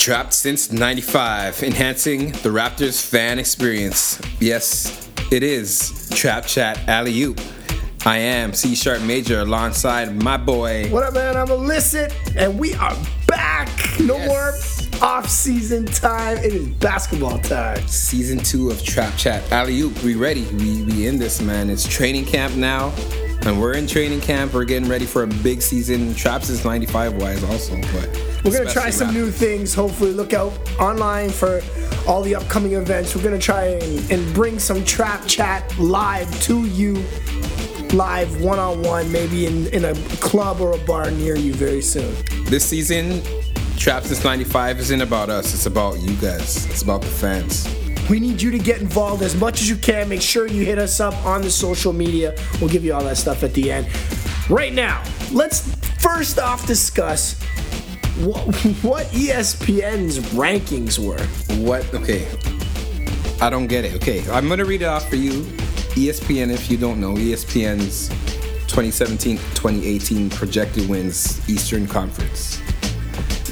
Trapped since 95, enhancing the Raptors fan experience. Yes, it is Trap Chat Alley Oop. I am C Sharp Major alongside my boy. What up, man? I'm Illicit, and we are back. No Yes. more off-season time. It is basketball time. Season two of Trap Chat Alley Oop. We ready. We, we in this, man. It's training camp now. And we're in training camp. We're getting ready for a big season. Traps is 95 wise also, but We're gonna try some new things. Hopefully, look out online for all the upcoming events. We're gonna try and, and bring some trap chat live to you, live one on one, maybe in, in a club or a bar near you very soon. This season, Trap since 95 isn't about us. It's about you guys. It's about the fans. We need you to get involved as much as you can. Make sure you hit us up on the social media. We'll give you all that stuff at the end. Right now, let's first off discuss what, what ESPN's rankings were. What? Okay. I don't get it. Okay. I'm going to read it off for you. ESPN, if you don't know, ESPN's 2017 2018 projected wins Eastern Conference.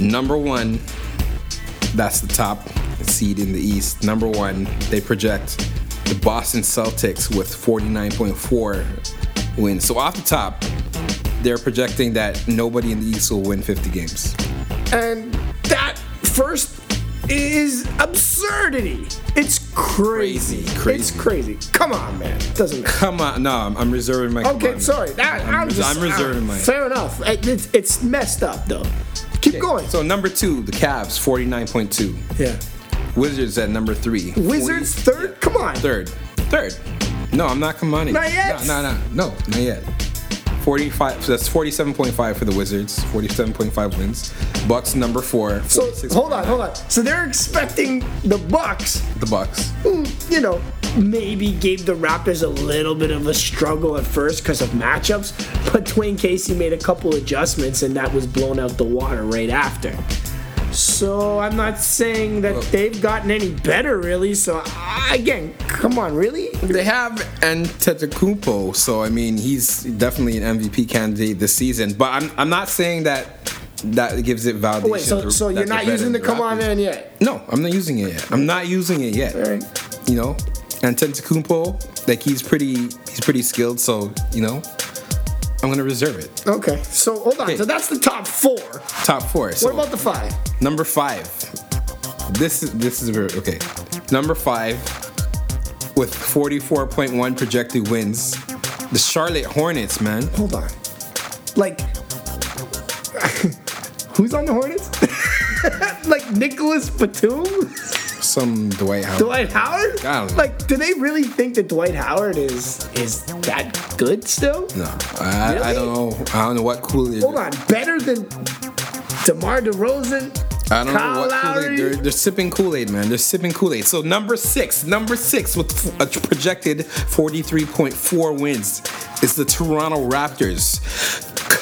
Number one, that's the top seed in the East. Number one, they project the Boston Celtics with 49.4 wins. So off the top, they're projecting that nobody in the East will win 50 games. And that first is absurdity. It's crazy. Crazy, crazy. It's crazy. Come on, man. It Doesn't matter. Come on, no, I'm, I'm reserving my. Okay, on. sorry. That, I'm, I'm, just, I'm reserving uh, mine. Fair enough. It- It's, it's messed up, though. Keep Okay, going. So number two, the Cavs, 49.2. yeah. Wizards at number three. Wizards 40 third? Come on. Third. Third. No, I'm not combining. Not yet? No, no, no, no, not yet. 45. So that's 47.5 for the Wizards. 47.5 wins. Bucks number four. So hold on, hold on. So they're expecting the Bucks, The Bucks. you know maybe gave the Raptors a little bit of a struggle at first because of matchups, but Dwane Casey made a couple adjustments and that was blown out the water right after. So I'm not saying that they've gotten any better really. So I, again, come on, really? They have Antetokounmpo, so I mean he's definitely an MVP candidate this season. But I'm, I'm not saying that that gives it validation. Oh, wait, so so you're not using the come on man yet? No, I'm not using it yet. I'm not using it yet. Right. You know, Antetokounmpo, like he's pretty, he's pretty skilled. So you know, I'm gonna reserve it. Okay. So hold on. Okay. So that's the top four. Top four. So What about the five? number five? This is this is very okay. Number five, with 44.1 projected wins, the Charlotte Hornets, man. Hold on. Like, who's on the Hornets? like Nicolas Batum? Some Dwight Howard. Dwight Howard? I don't know. Like, do they really think that Dwight Howard is is that good still? No, I, I don't know. I don't know what Kool-Aid. Hold on, better than DeMar DeRozan? I don't Kyle know what Lowry? Kool-Aid. They're, they're sipping Kool-Aid, man. They're sipping Kool-Aid. So number six, number six with a projected 43.4 wins is the Toronto Raptors.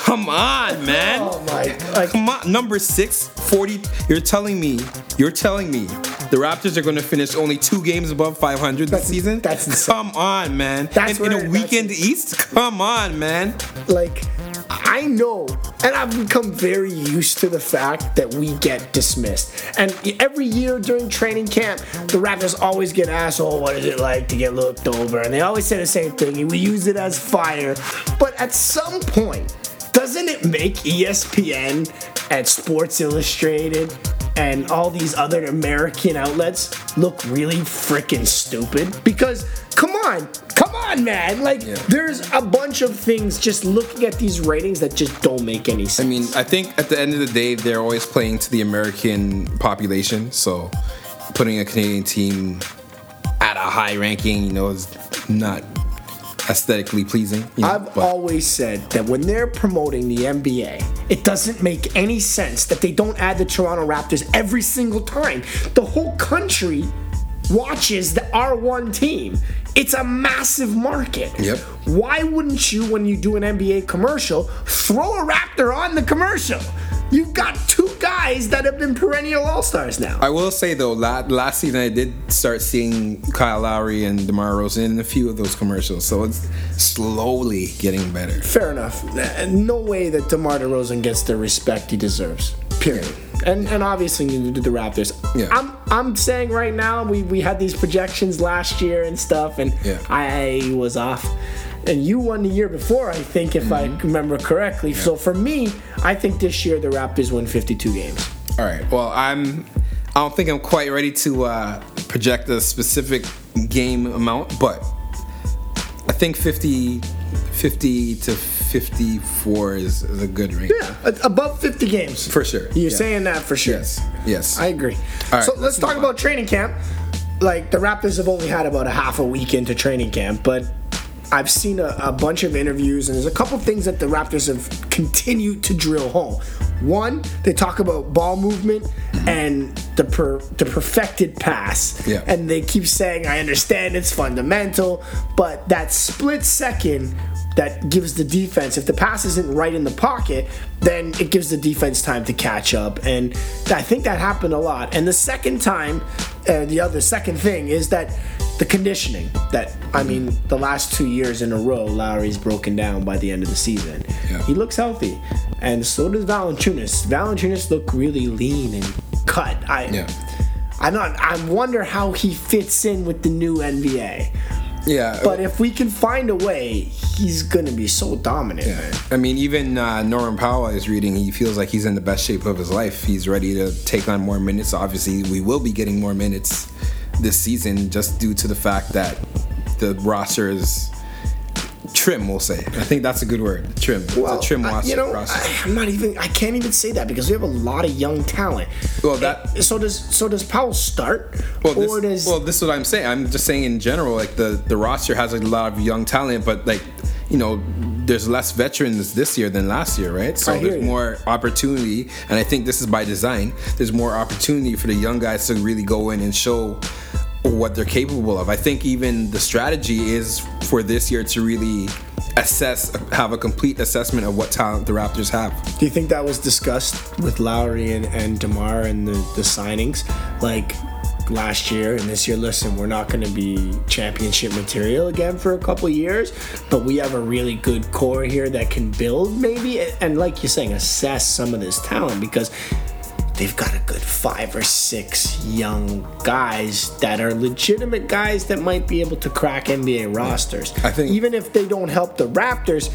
Come on, man. Oh my! Like, Come on, number six, 40. You're telling me, you're telling me the Raptors are going to finish only two games above 500 this season? that's insane. Come on, man. That's in, in where- a that's- weekend East? Come on, man. like I know, and I've become very used to the fact that we get dismissed. And every year during training camp, the Raptors always get asked, "Oh, what is it like to get looked over?" And they always say the same thing. We use it as fire. But at some point, doesn't it make ESPN and Sports Illustrated and all these other American outlets look really freaking stupid? Because come on, come on, man! Like there's a bunch of things just looking at these ratings that just don't make any sense. I mean, I think at the end of the day, they're always playing to the American population. So putting a Canadian team at a high ranking, you know, is not aesthetically pleasing. You know, I've but always said that when they're promoting the NBA, it doesn't make any sense that they don't add the Toronto Raptors every single time. The whole country watches the R1 team. It's a massive market. Yep. Why wouldn't you, when you do an NBA commercial, throw a Raptor on the commercial? You've got two guys that have been perennial All Stars now. I will say though, la- last season I did start seeing Kyle Lowry and DeMar DeRozan in a few of those commercials, so it's slowly getting better. Fair enough. Uh, No way that DeMar DeRozan gets the respect he deserves. Period. And and obviously you do the Raptors. Yeah. I'm I'm saying right now we we had these projections last year and stuff, and Yeah. I was off. And you won the year before, I think, if I Mm-hmm. remember correctly. So for me, I think this year the Raptors win 52 games. All right. Well, I'm. I don't think I'm quite ready to uh, project a specific game amount, but I think 50, 50 to 54 is, is a good range. Yeah, above 50 games. For sure. You're Yeah. saying that for sure. Yes. Yes. I agree. All right, so let's, let's talk about training camp. Like the Raptors have only had about a half a week into training camp, but I've seen a, a bunch of interviews, and there's a couple things that the Raptors have continued to drill home. One, they talk about ball movement and the per, the perfected pass, Yeah. and they keep saying, "I understand it's fundamental," but that split second that gives the defense, if the pass isn't right in the pocket, then it gives the defense time to catch up. And I think that happened a lot. And the second time, uh, the other second thing is that the conditioning. That, I mean, the last two years in a row, Lowry's broken down by the end of the season. Yeah. He looks healthy. And so does Valanciunas. Valanciunas look really lean and cut. I, Yeah. I'm not, I wonder how he fits in with the new NBA. Yeah. But if we can find a way, he's gonna be so dominant, man. I mean, even uh, Norman Powell is reading. He feels like he's in the best shape of his life. He's ready to take on more minutes. Obviously, we will be getting more minutes this season just due to the fact that the roster is trim. We'll say. I think that's a good word. Trim. it's a trim I- roster. you know, roster. I, I'm not even. I can't even say that because we have a lot of young talent. Well, that- eh, So does so does Powell start, Well, this, or does well, this is what I'm saying. I'm just saying in general, like the the roster has a lot of young talent, but like you know, there's less veterans this year than last year, right? So there's you. more opportunity, and I think this is by design. There's more opportunity for the young guys to really go in and show what they're capable of. I think even the strategy is for this year to really assess, have a complete assessment of what talent the Raptors have. Do you think that was discussed with Lowry and, and DeMar and the, the signings? Like last year and this year, listen, we're not going to be championship material again for a couple years, but we have a really good core here that can build maybe. And like you're saying, assess some of this talent because they've got a good five or six young guys that are legitimate guys that might be able to crack NBA rosters. I think- even if they don't help the Raptors,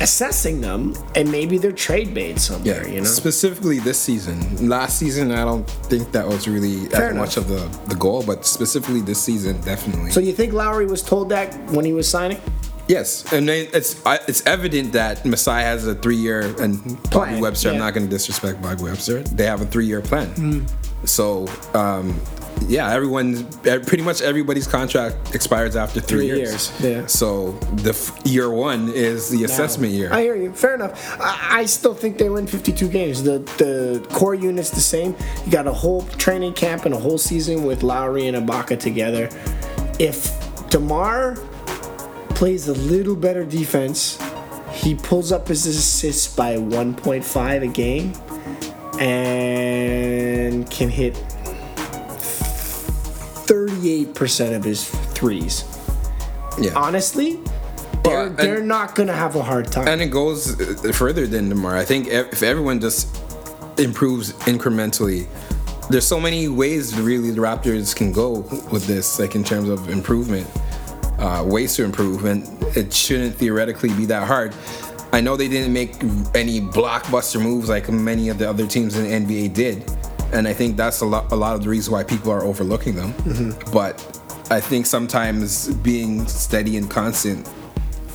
assessing them and maybe they're trade bait somewhere. Yeah, You know, Specifically this season. Last season, I don't think that was really Fair as enough. much of the, the goal, but specifically this season, definitely. so you think Lowry was told that when he was signing? yes, and they- it's it's evident that Masai has a three year and Bobby Plan, Webster. I'm not going to disrespect Bobby Webster. They have a three year plan. Mm. So. um yeah, everyone's pretty much everybody's contract expires after three, Three years. years, yeah. So the f- year one is the assessment year. I hear you. Fair enough. I, I still think they win 52 games. The the core unit's the same. You got a whole training camp and a whole season with Lowry and Ibaka together. If Demar plays a little better defense, he pulls up his assists by 1.5 a game and can hit 38% of his threes. yeah. Honestly, they're, and- they're not going to have a hard time. And it goes uh, further than Demar. I think if if everyone just improves incrementally, there's so many ways really the Raptors can go with this, like in terms of improvement, uh, ways to improve, and it shouldn't theoretically be that hard. I know they didn't make any blockbuster moves like many of the other teams in the NBA did, and I think that's a lot a lot of the reason why people are overlooking them. Mm-hmm. But I think sometimes being steady and constant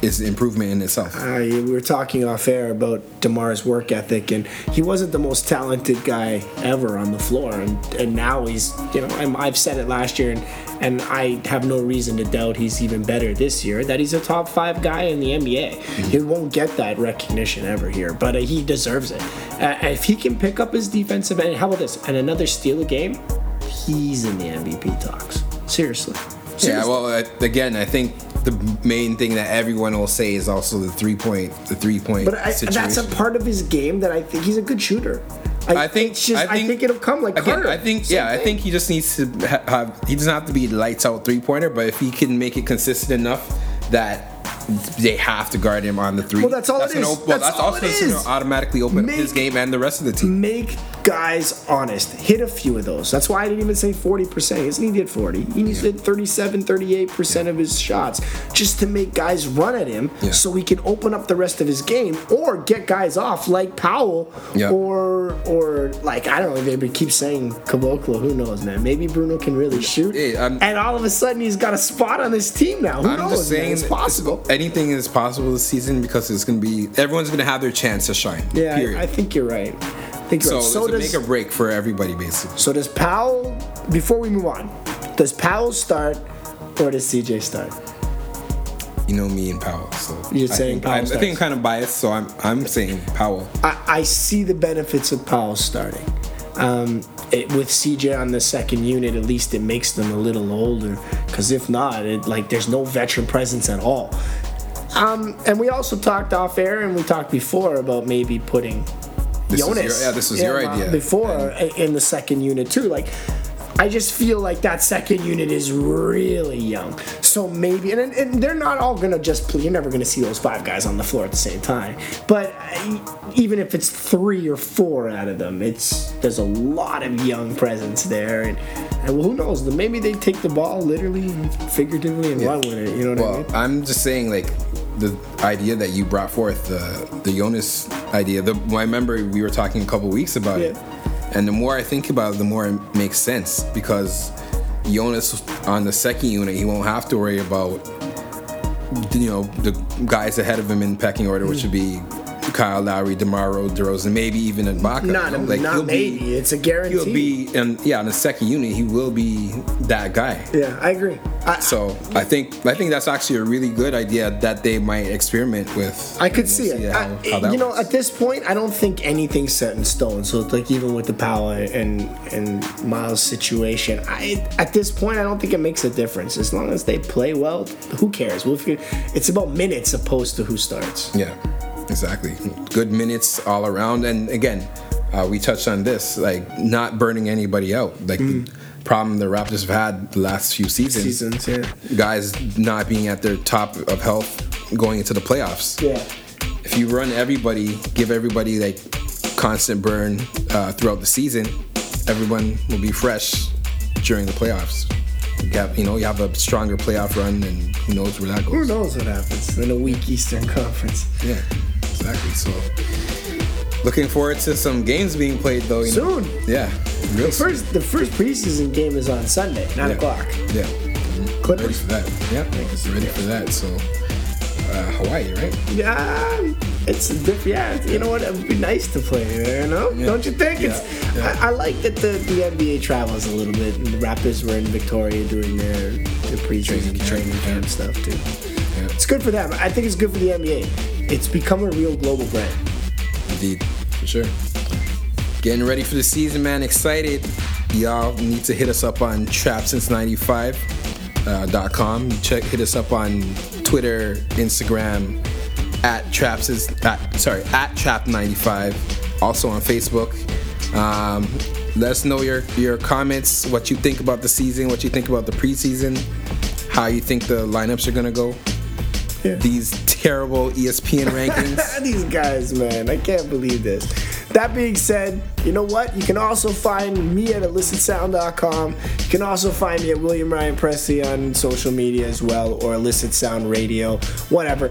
is improvement in itself. Uh, we were talking off air about Demar's work ethic, and he wasn't the most talented guy ever on the floor, and, and now he's, you know, I'm, I've said it last year, and and I have no reason to doubt he's even better this year. That he's a top five guy in the NBA. He won't get that recognition ever here, but uh, he deserves it. Uh, if he can pick up his defensive end, how about this? And another steal a game, he's in the MVP talks. Seriously. Yeah, well, uh, again, I think the main thing that everyone will say is also the three point, the three point But I, that's a part of his game that I think he's a good shooter. I, I think. it's just, I think, it'll come like again. Carter. I think. Yeah, I think he just needs to have. He doesn't have to be lights out three pointer, but if he can make it consistent enough that they have to guard him on the three. Well, that's all it an is. op- well, That's that's, all also it going to automatically open up his game and the rest of the team. make guys honest. Hit a few of those. That's why I didn't even say 40%. He doesn't need to hit 40. He needs to hit 37, 38% of his shots just to make guys run at him Yeah. so he can open up the rest of his game or get guys off like Powell Yeah. or or like I don't know, maybe keep saying Caboclo, who knows, man. Maybe Bruno can really shoot. Yeah, and all of a sudden he's got a spot on this team now. Who I'm knows? man? It's possible. anything is possible this season because it's gonna be everyone's gonna have their chance to shine. Yeah, Period. I, I think you're right. I think you're so. So does make a break for everybody basically. so does Powell. Before we move on, does Powell start or does CJ start? You know me and Powell, so You're I saying think, Powell I, I think I'm kind of biased, so I'm I'm saying Powell. I, I see the benefits of Powell starting. Um, it, with CJ on the second unit, at least it makes them a little older. Because if not, it, like there's no veteran presence at all. Um, and we also talked off air, and we talked before about maybe putting This is Jonas. your- yeah, this was your idea. Before in the second unit too. Like, I just feel like that second unit is really young. So maybe, and, and they're not all gonna just play. You're never gonna see those five guys on the floor at the same time. But even if it's three or four out of them, it's there's a lot of young presence there, and, and who knows? Maybe they take the ball literally figuratively and run with it. You know what I Well, mean? I'm just saying like the idea that you brought forth, the the Jonas idea. The I remember we were talking a couple weeks about it, and the more I think about it, the more it makes sense because Jonas on the second unit, he won't have to worry about you know the guys ahead of him in pecking order, which mm. would be Kyle Lowry, Demaro, DeRozan, maybe even Ibaka. Not, you know? Like, not maybe. Be, it's a guarantee. he'll be, and yeah, on the second unit, he will be that guy. Yeah, I agree. I, So I think I think that's actually a really good idea that they might experiment with. I could see it. how- I- how you know, works. at this point, I don't think anything's set in stone. So it's like even with the Powell and and Miles situation, I at this point I don't think it makes a difference as long as they play well. Who cares? We'll figure, it's about minutes opposed to who starts. yeah, exactly. Good minutes all around, and again, uh, we touched on this, like not burning anybody out. Like the problem the Raptors have had the last few seasons. Seasons, yeah. Guys not being at their top of health going into the playoffs. Yeah. if you run everybody, give everybody like constant burn uh, throughout the season, everyone will be fresh during the playoffs. You have, you know, you have a stronger playoff run, and who knows where that goes. Who knows what happens in a weak Eastern Conference? Yeah, exactly. So, looking forward to some games being played though. You know? Soon. Yeah, real soon. First, the first preseason game is on Sunday, nine Yeah. o'clock. Yeah, ready for that. Yeah, it's ready for that. So, uh, Hawaii, right? Yeah, it's diff- yeah. You know what? It would be nice to play there. No, Yeah. don't you think? Yeah. It's. Yeah. I, I like that the, the NBA travels a little bit, and the Raptors were in Victoria doing their their pre-training Training camp, training camp stuff too. Yeah. It's good for them. I think it's good for the NBA. It's become a real global brand. Indeed, for sure. Getting ready for the season, man. Excited. Y'all need to hit us up on trapsince95.com. Uh. Check, hit us up on Twitter, Instagram, at traps at, sorry at trap95. Also on Facebook. Um, let us know your your comments, what you think about the season, what you think about the preseason, how you think the lineups are gonna go. Yeah. These terrible ESPN rankings. These guys, man, I can't believe this. That being said, you know what? You can also find me at illicitsound.com. You can also find me at William Ryan Presley on social media as well, or Illicit Sound Radio, whatever.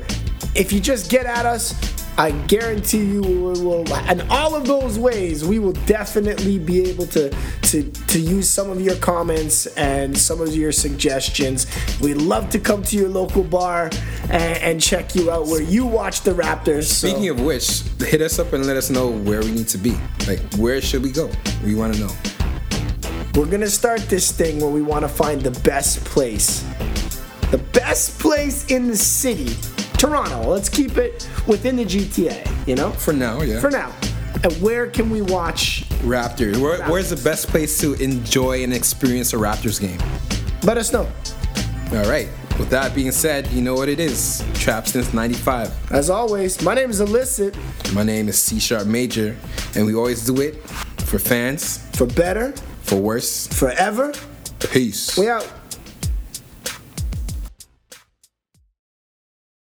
If you just get at us, I guarantee you we will, and all of those ways, we will definitely be able to to to use some of your comments and some of your suggestions. We'd love to come to your local bar and, and check you out where you watch the Raptors. So. Speaking of which, hit us up and let us know where we need to be. Like, where should we go? We want to know. We're gonna start this thing where we want to find the best place, the best place in the city, Toronto. Let's keep it within the GTA. You know, For now, yeah. for now. And where can we watch? Raptors. Where, Where's the best place to enjoy and experience a Raptors game? Let us know. All right. With that being said, you know what it is. Trap since 95. As always, my name is Illicit. My name is C Sharp Major, and we always do it for fans, For better, for worse. forever. Peace. We out.